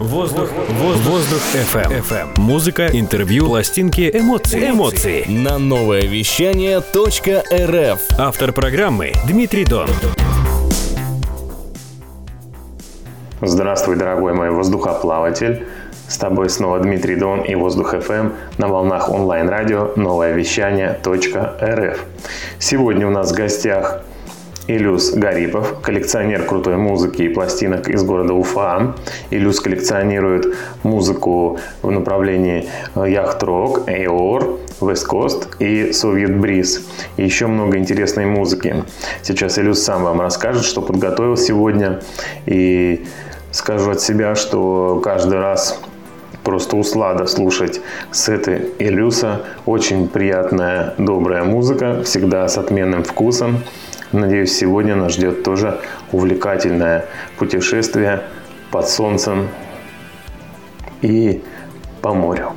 Воздух, воздух, воздух FM. FM. Музыка, интервью, пластинки, эмоции. Эмоции. На новое вещание .рф. Автор программы Дмитрий Дон. Здравствуй, дорогой мой воздухоплаватель. С тобой снова Дмитрий Дон и Воздух FM на волнах онлайн-радио новое вещание .рф. Сегодня у нас в гостях Илюс Гарипов, коллекционер крутой музыки и пластинок из города Уфа. Илюс коллекционирует музыку в направлении э, яхт-рок, эйор, West Coast и Soviet Breeze. И еще много интересной музыки. Сейчас Илюс сам вам расскажет, что подготовил сегодня. И скажу от себя, что каждый раз просто услада слушать сеты Илюса. Очень приятная, добрая музыка, всегда с отменным вкусом. Надеюсь, сегодня нас ждет тоже увлекательное путешествие под солнцем и по морю.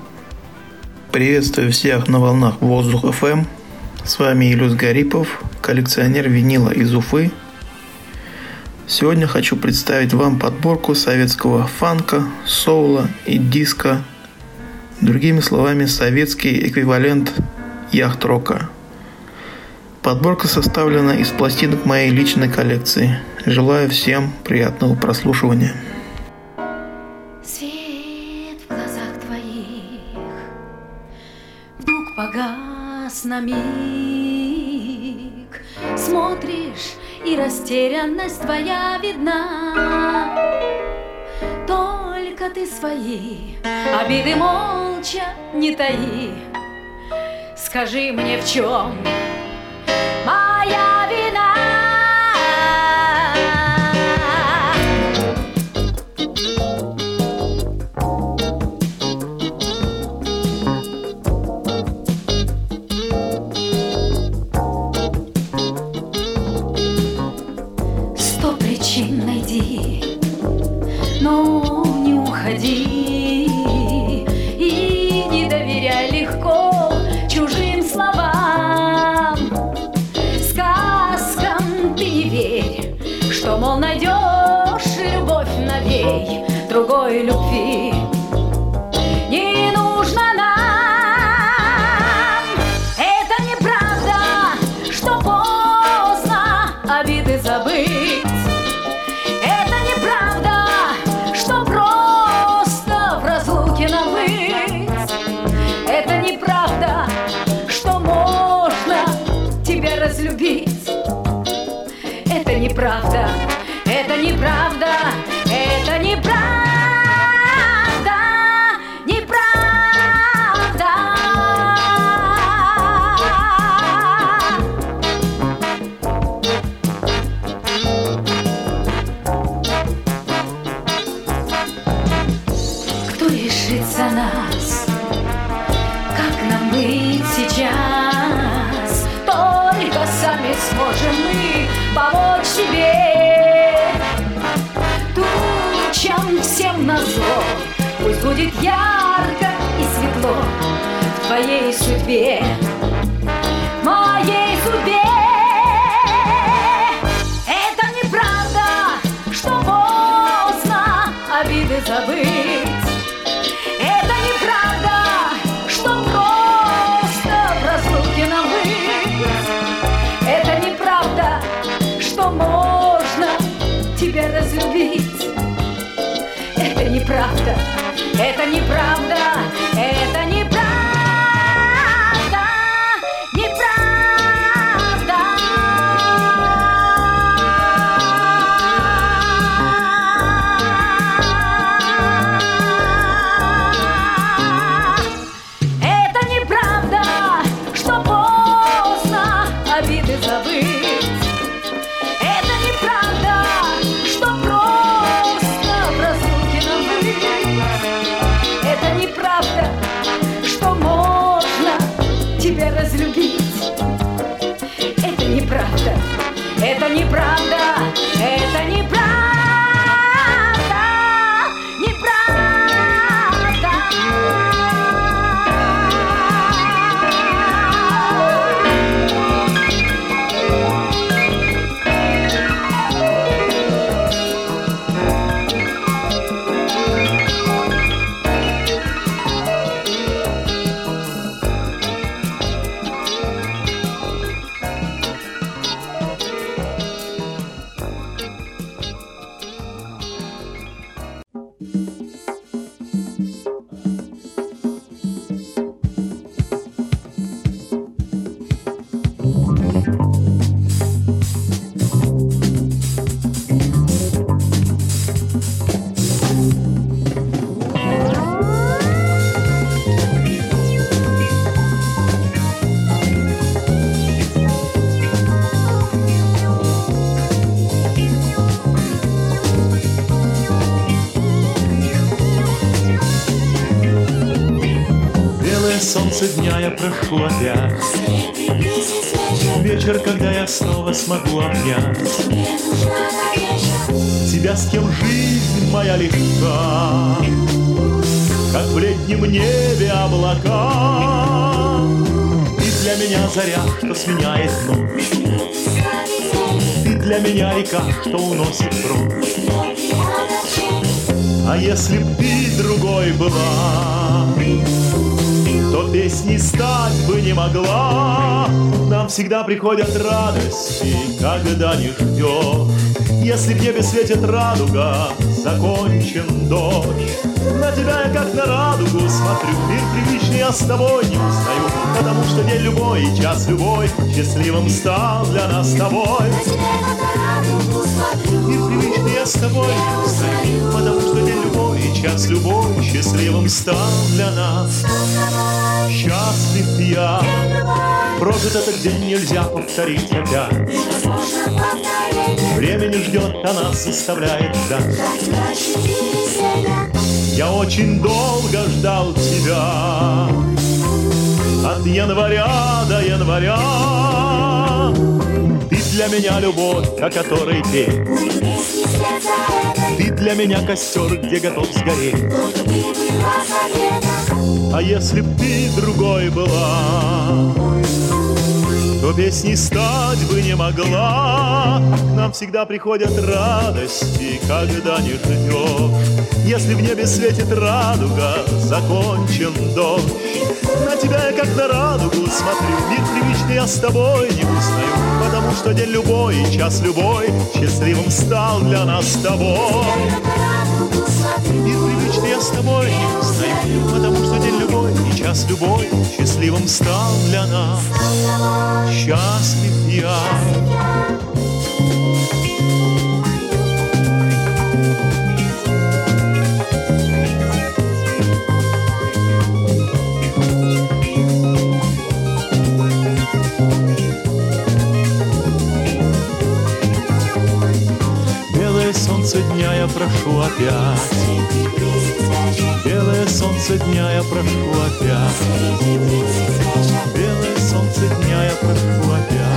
Приветствую всех на волнах Воздух FM. С вами Илюс Гарипов, коллекционер винила из Уфы. Сегодня хочу представить вам подборку советского фанка, соула и диска. Другими словами, советский эквивалент яхт-рока – Подборка составлена из пластинок моей личной коллекции. Желаю всем приятного прослушивания. Свет в глазах твоих вдруг погас на миг. Смотришь, и растерянность твоя видна. Только ты свои обиды молча не таи. Скажи мне, в чем будет ярко и светло в твоей судьбе, моей судьбе. Это неправда, что поздно обиды забыть. Это неправда, что просто в разлуке нам быть. Это неправда, что можно тебя разлюбить. Это неправда, это неправда, прошу опять Вечер, когда я снова смогу обнять Тебя, с кем жизнь моя легка. Как в летнем небе облака. Ты для меня заря, что сменяет ночь. Ты для меня река, что уносит прочь А если б ты другой была то песни стать бы не могла. Нам всегда приходят радости, когда не ждешь. Если в небе светит радуга, закончен дождь. На тебя я как на радугу смотрю, мир привычный я с тобой не устаю, потому что день любой и час любой счастливым стал для нас с тобой. Мир привычный я с тобой не устаю, потому день любой счастливым стал для нас. Счастлив я, прожит этот день нельзя повторить опять. Время не ждет, а нас заставляет ждать. Я очень долго ждал тебя От января до января для меня любовь, о которой петь. Ты для меня костер, где готов сгореть. А если б ты другой была то песни стать бы не могла. Нам всегда приходят радости, когда не ждешь. Если в небе светит радуга, закончен дождь. На тебя я как на радугу смотрю, мир привычный я с тобой не узнаю, потому что день любой и час любой счастливым стал для нас с тобой. Мир привычный я с тобой не узнаю, потому что час любой счастливым стал для нас. Счастлив я. Белое солнце дня я прошу опять Белое солнце дня я прошу опять. Белое солнце дня я прошу опять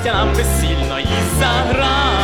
щастя нам безсильної заграв.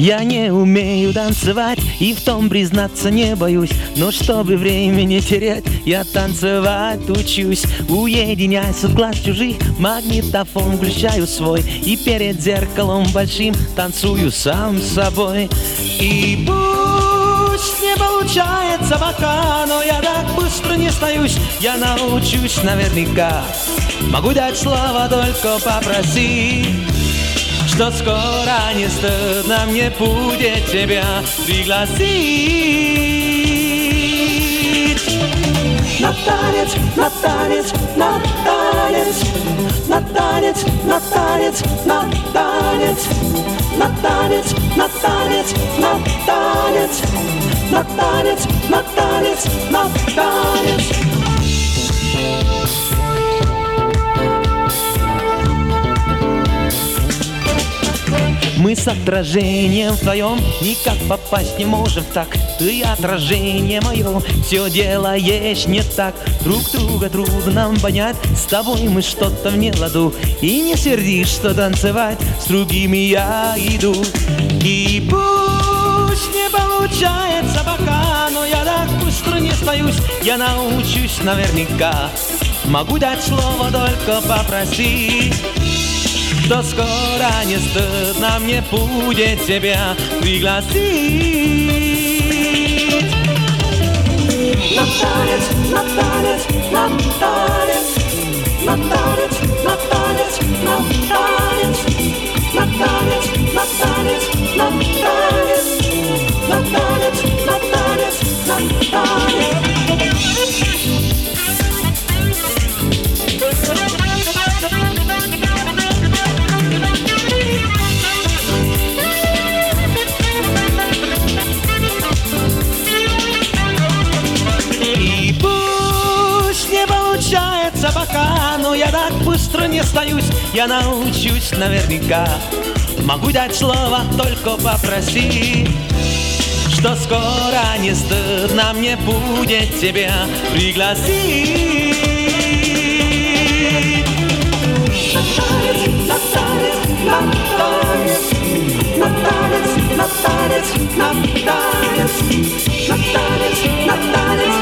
Я не умею танцевать и в том признаться не боюсь. Но чтобы время не терять, я танцевать учусь. Уединяясь от глаз чужих, магнитофон включаю свой. И перед зеркалом большим танцую сам с собой. И пусть не получается пока Но я так быстро не сдаюсь, я научусь наверняка. Могу дать слово, только попроси что скоро не стыдно мне будет тебя пригласить. На танец, на танец, на танец. На танец, на танец, на танец. На танец, на танец, на танец. На танец, на танец, на танец. Мы с отражением вдвоем никак попасть не можем. Так Ты отражение мое, все делаешь не так. Друг друга трудно понять, с тобой мы что-то в неладу. И не сердишь, что танцевать. С другими я иду. И пусть не получается пока, но я так быстро не сдаюсь Я научусь наверняка, могу дать слово, только попроси do skora niestety nam nie pójdzie ciebie priglasить. остаюсь, я научусь наверняка. Могу дать слово, только попроси, что скоро не стыдно мне будет тебя пригласить. Наталец, наталец, наталец, наталец, наталец, наталец, наталец, наталец.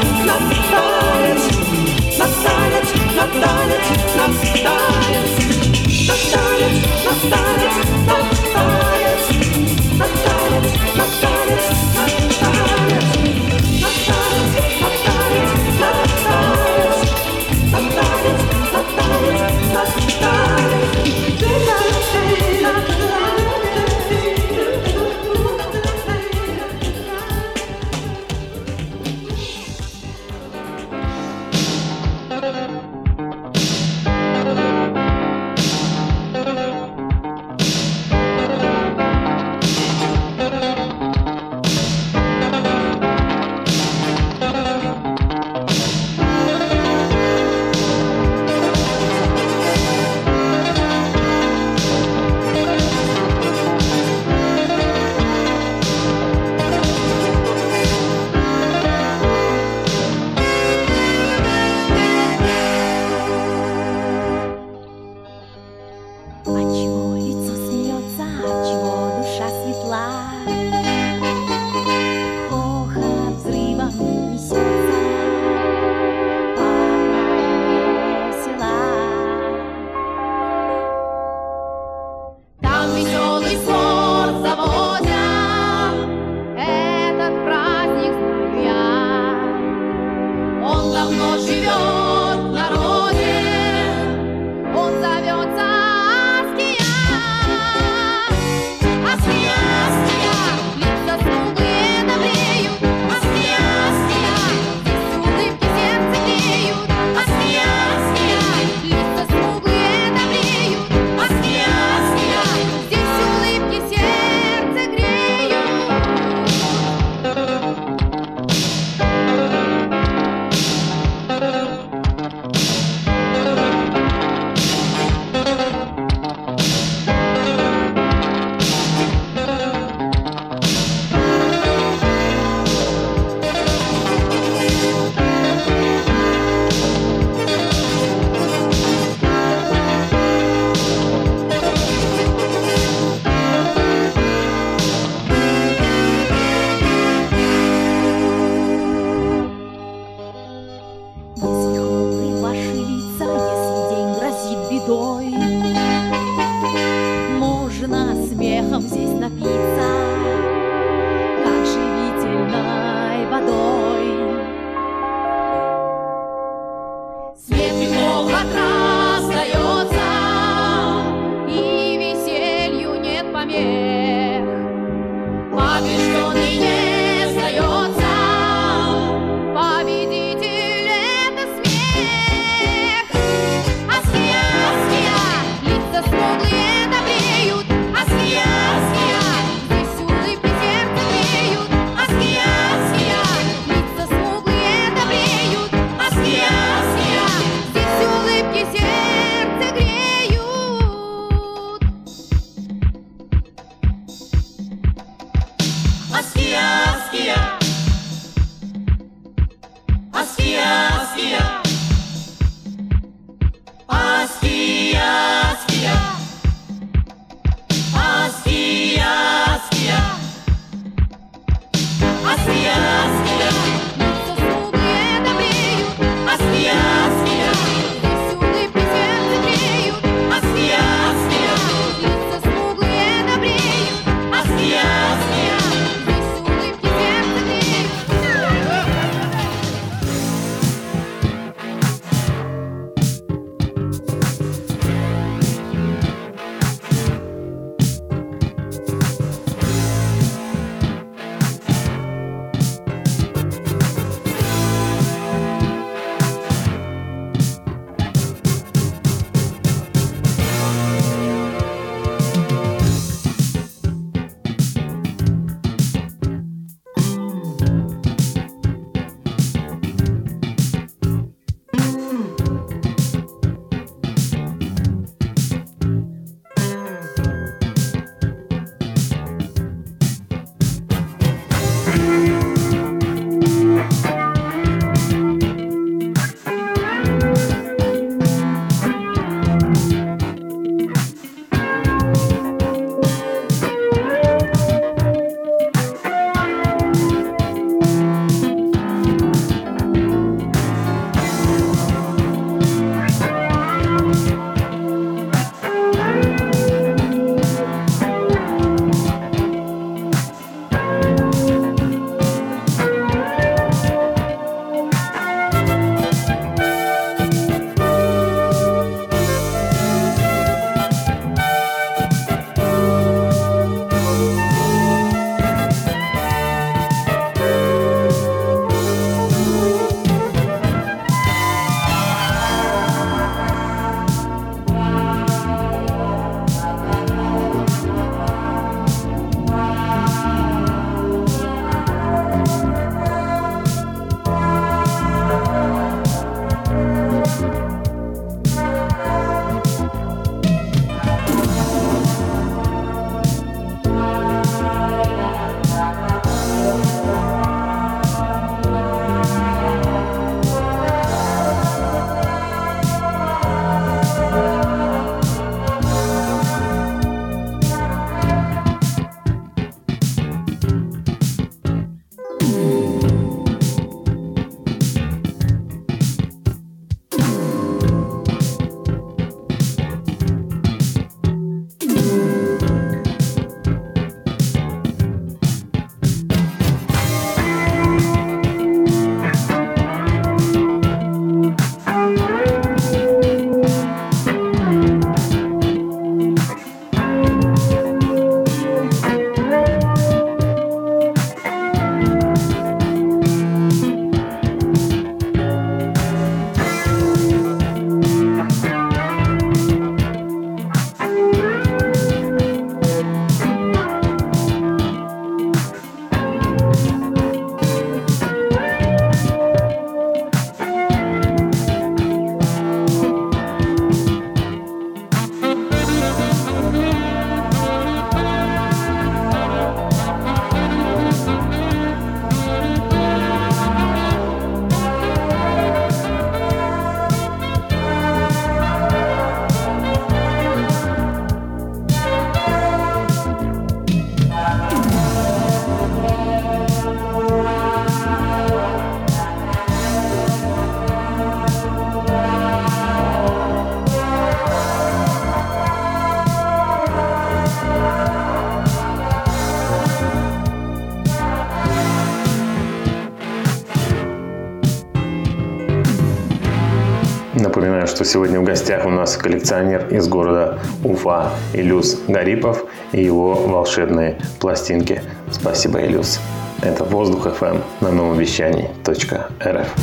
Stop. Напоминаю, что сегодня в гостях у нас коллекционер из города Уфа Илюс Гарипов и его волшебные пластинки. Спасибо, Илюс. Это «Воздух FM на новом вещании .рф.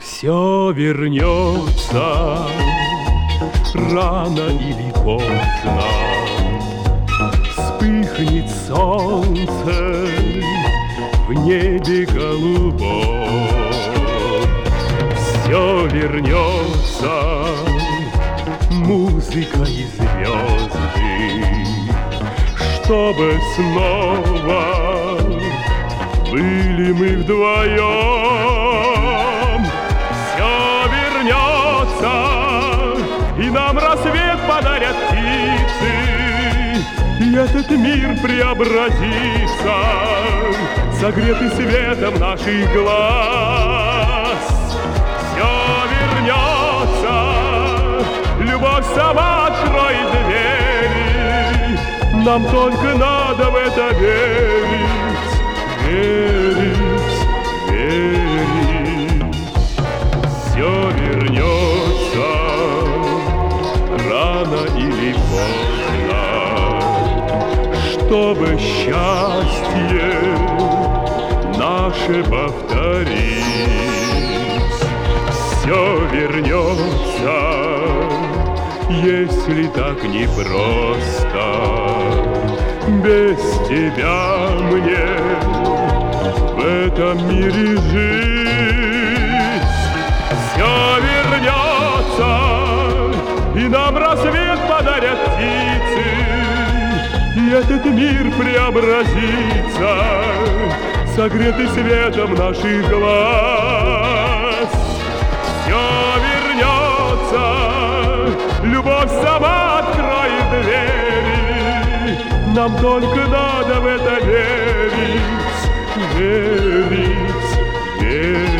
Все вернется рано или поздно Вспыхнет солнце в небе голубом. Все вернется, музыка и звезды Чтобы снова были мы вдвоем И этот мир преобразится Согретый светом наших глаз. Все вернется Любовь сама откроет двери Нам только надо в это верить. Верить, чтобы счастье наше повторить. Все вернется, если так непросто. Без тебя мне в этом мире жить. Все вернется, и нам рассвет подарят птицы, И этот мир преобразится, Согретый светом наших глаз. Все вернется, любовь сама откроет двери, Нам только надо в это верить, верить, верить.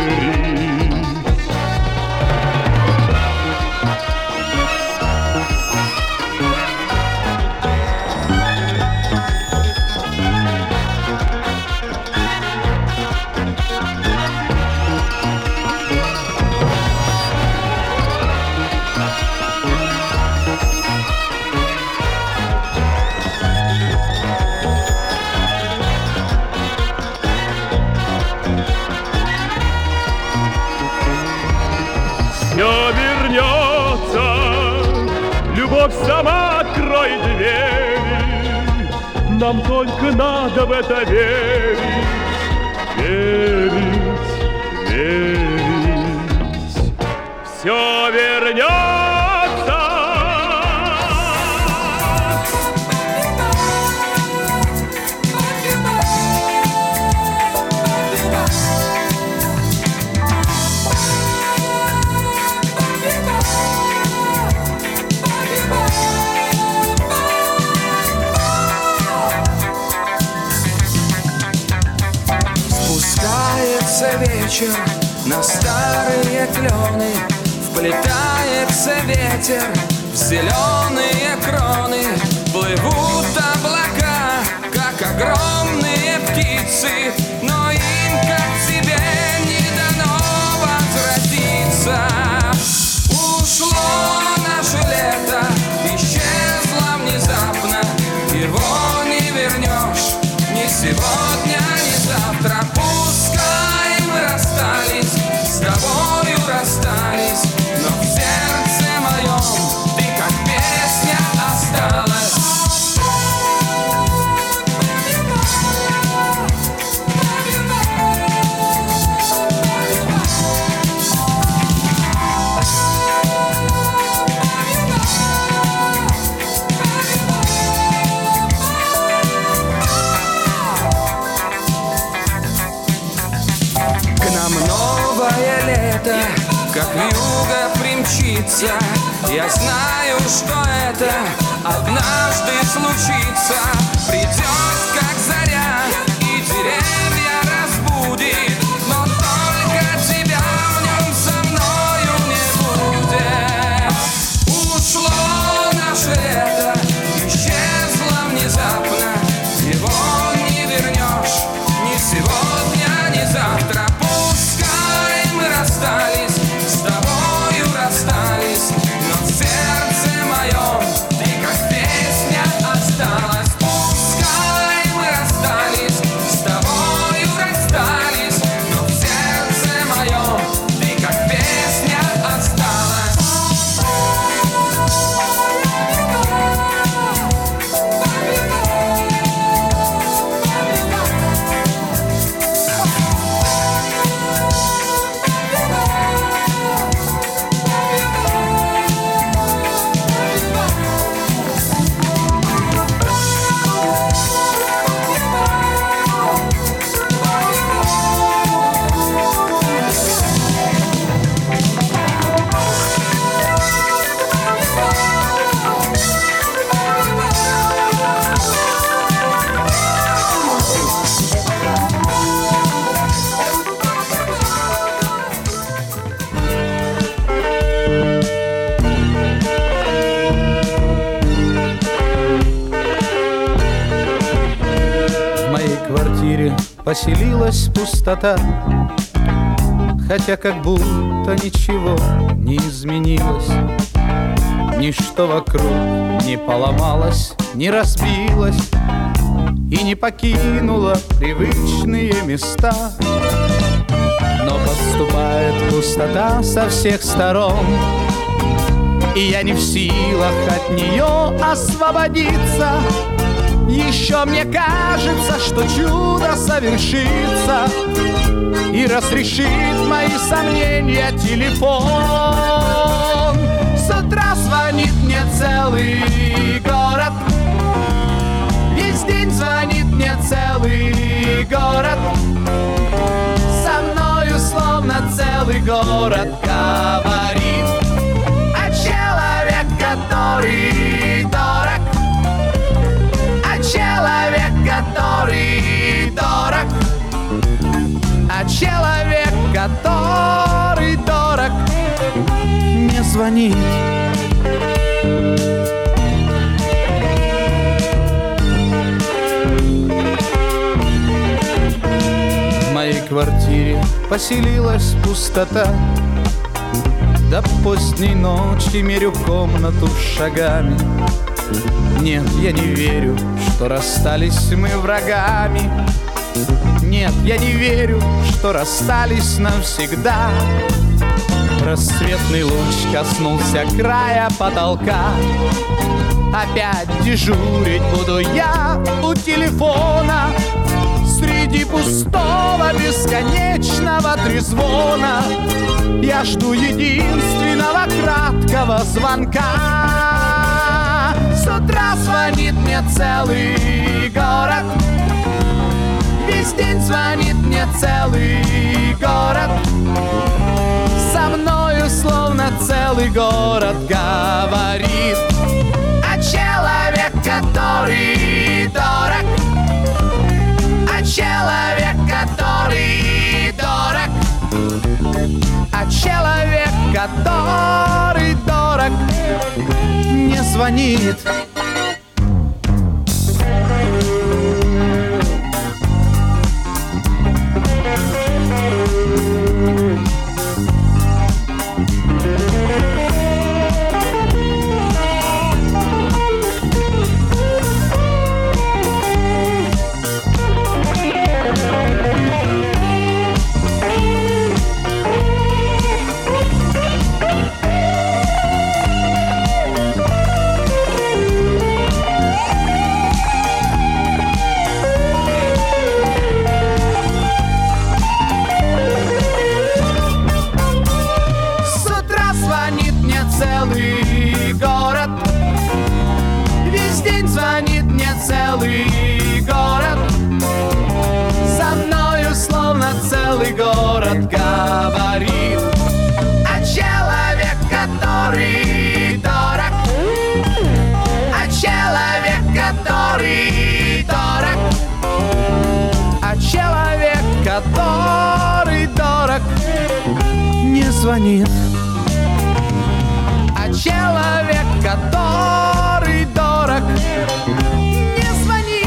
Сама откроет двери. Нам только надо в это верить, верить, верить. Пустота Хотя как будто ничего не изменилось. Ничто вокруг не поломалось, не разбилось И не покинуло привычные места. Но подступает пустота со всех сторон И я не в силах от нее освободиться еще мне кажется, что чудо совершится И разрешит мои сомнения телефон. С утра звонит мне целый город Весь день звонит мне целый город. Со мною словно целый город говорит А человек, который который дорог, а человек, который дорог, не звонит. В моей квартире поселилась пустота. До поздней ночи мерю комнату шагами нет, я не верю, что расстались мы врагами. Нет, я не верю, что расстались навсегда. Рассветный луч коснулся края потолка. Опять дежурить буду я у телефона. Среди пустого бесконечного трезвона Я жду единственного краткого звонка утра звонит мне целый город. Весь день звонит мне целый город. Со мною словно целый город говорит. А человек, который дорог. А человек, который дорог. А человек, который дорог. Не звонит звонит. А человек, который дорог, не звонит.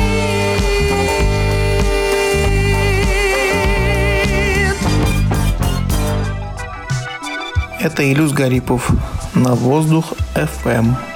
Это Илюс Гарипов на воздух FM.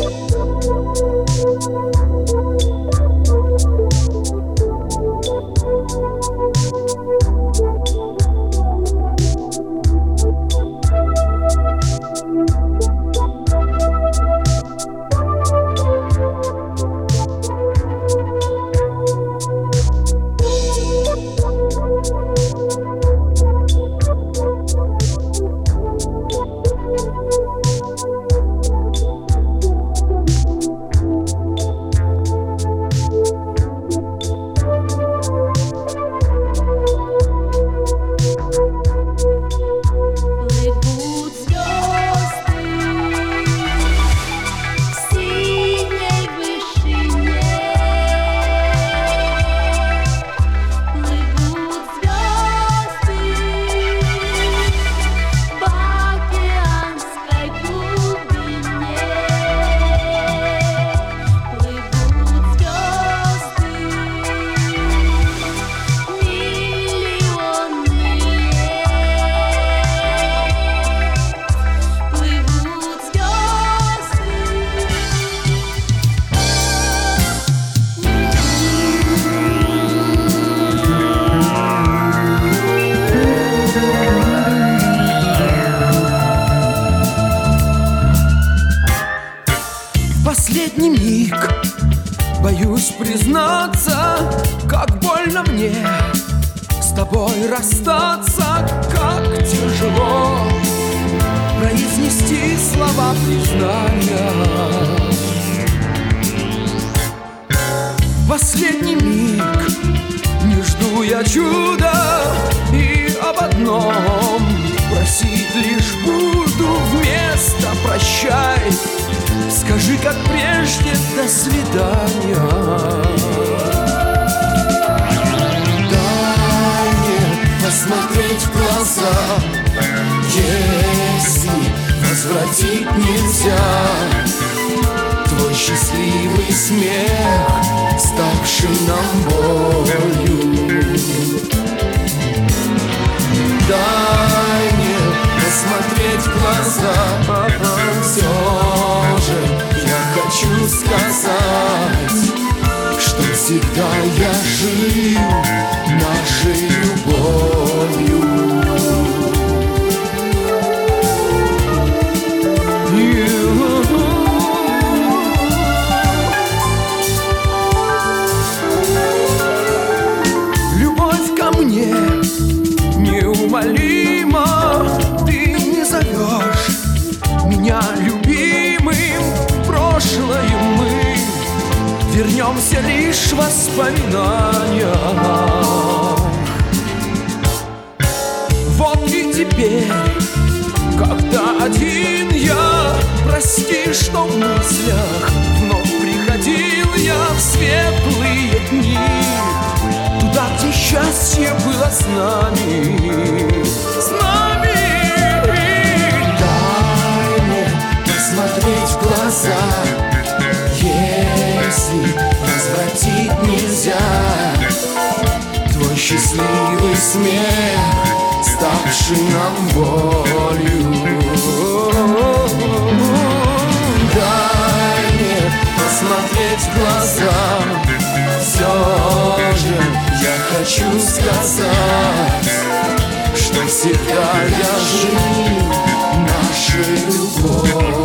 Música слова признания последний миг Не жду я чуда И об одном Просить лишь буду вместо прощай Скажи, как прежде, до свидания Дай мне посмотреть в глаза. Если возвратить нельзя. Твой счастливый смех, ставший нам болью. Дай мне посмотреть в глаза. Все же я хочу сказать Что всегда я жил нашей любовью лишь в воспоминаниях Вот и теперь, когда один я Прости, что в мыслях вновь приходил я в светлые дни. Туда, где счастье было с нами. С нами смех, ставший нам болью. Дай мне посмотреть в глаза, все же я хочу сказать, что всегда я жил нашей любовью.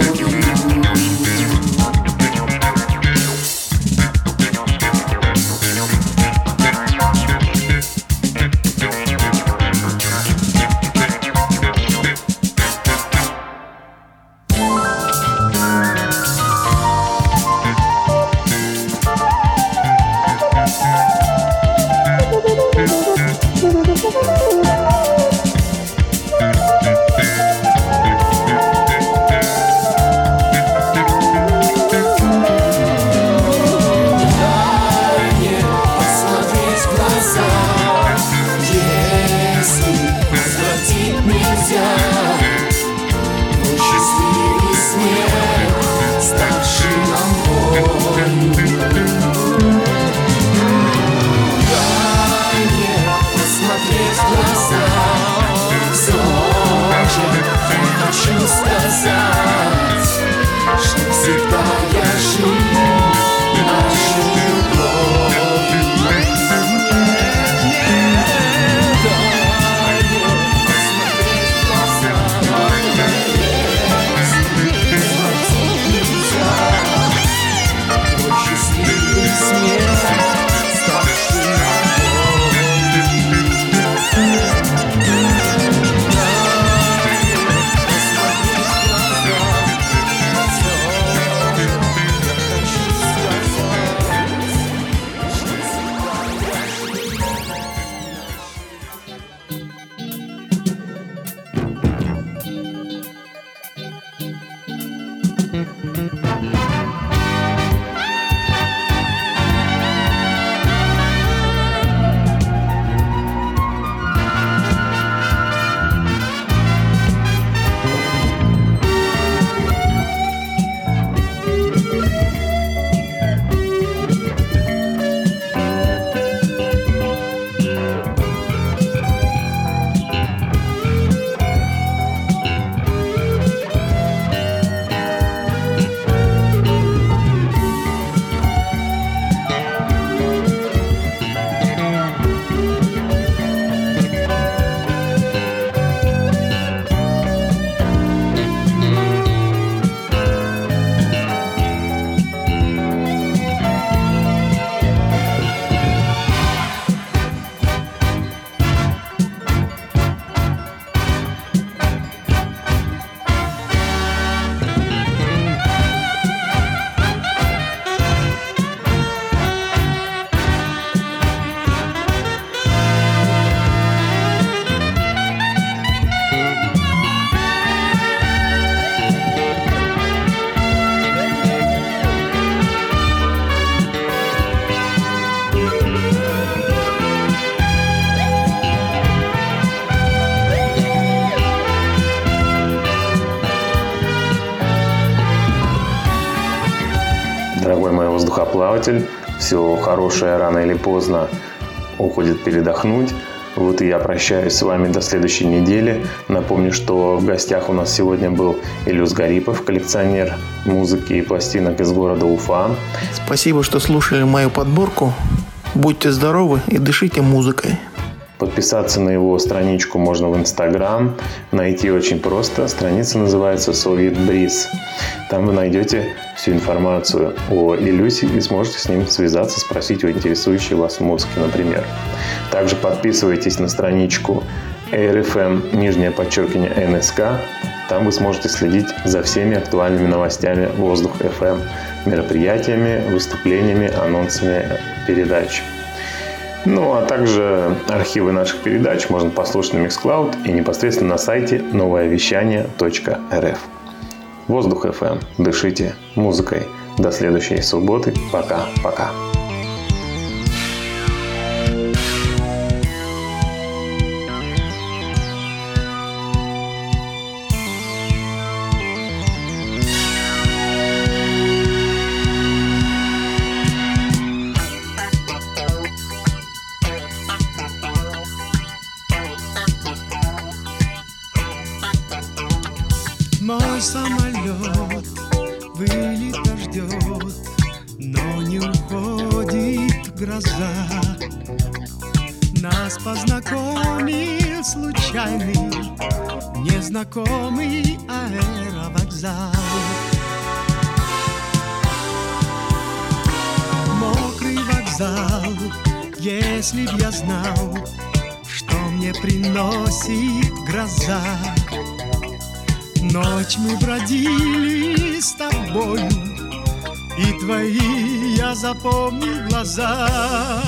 Воздухоплаватель, все хорошее рано или поздно уходит передохнуть. Вот и я прощаюсь с вами до следующей недели. Напомню, что в гостях у нас сегодня был Илюс Гарипов, коллекционер музыки и пластинок из города Уфа. Спасибо, что слушали мою подборку. Будьте здоровы и дышите музыкой. Подписаться на его страничку можно в Инстаграм. Найти очень просто. Страница называется Soviet Breeze. Там вы найдете всю информацию о Илюсе и сможете с ним связаться, спросить о интересующей вас музыке, например. Также подписывайтесь на страничку AirFM, нижнее подчеркивание НСК. Там вы сможете следить за всеми актуальными новостями Воздух FM, мероприятиями, выступлениями, анонсами передач. Ну, а также архивы наших передач можно послушать на Mixcloud и непосредственно на сайте новоевещание.рф. Воздух FM. Дышите музыкой. До следующей субботы. Пока-пока. Самолет вылета ждет, но не уходит гроза. Нас познакомил случайный, незнакомый аэровокзал. Мокрый вокзал, если б я знал, что мне приносит гроза. Ночь мы бродили с тобою, и твои я запомнил глаза.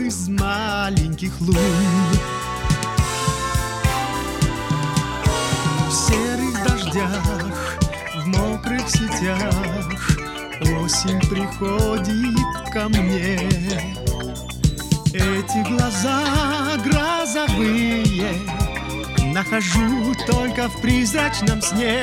Из маленьких лун. В серых дождях, в мокрых сетях Осень приходит ко мне. Эти глаза грозовые Нахожу только в призрачном сне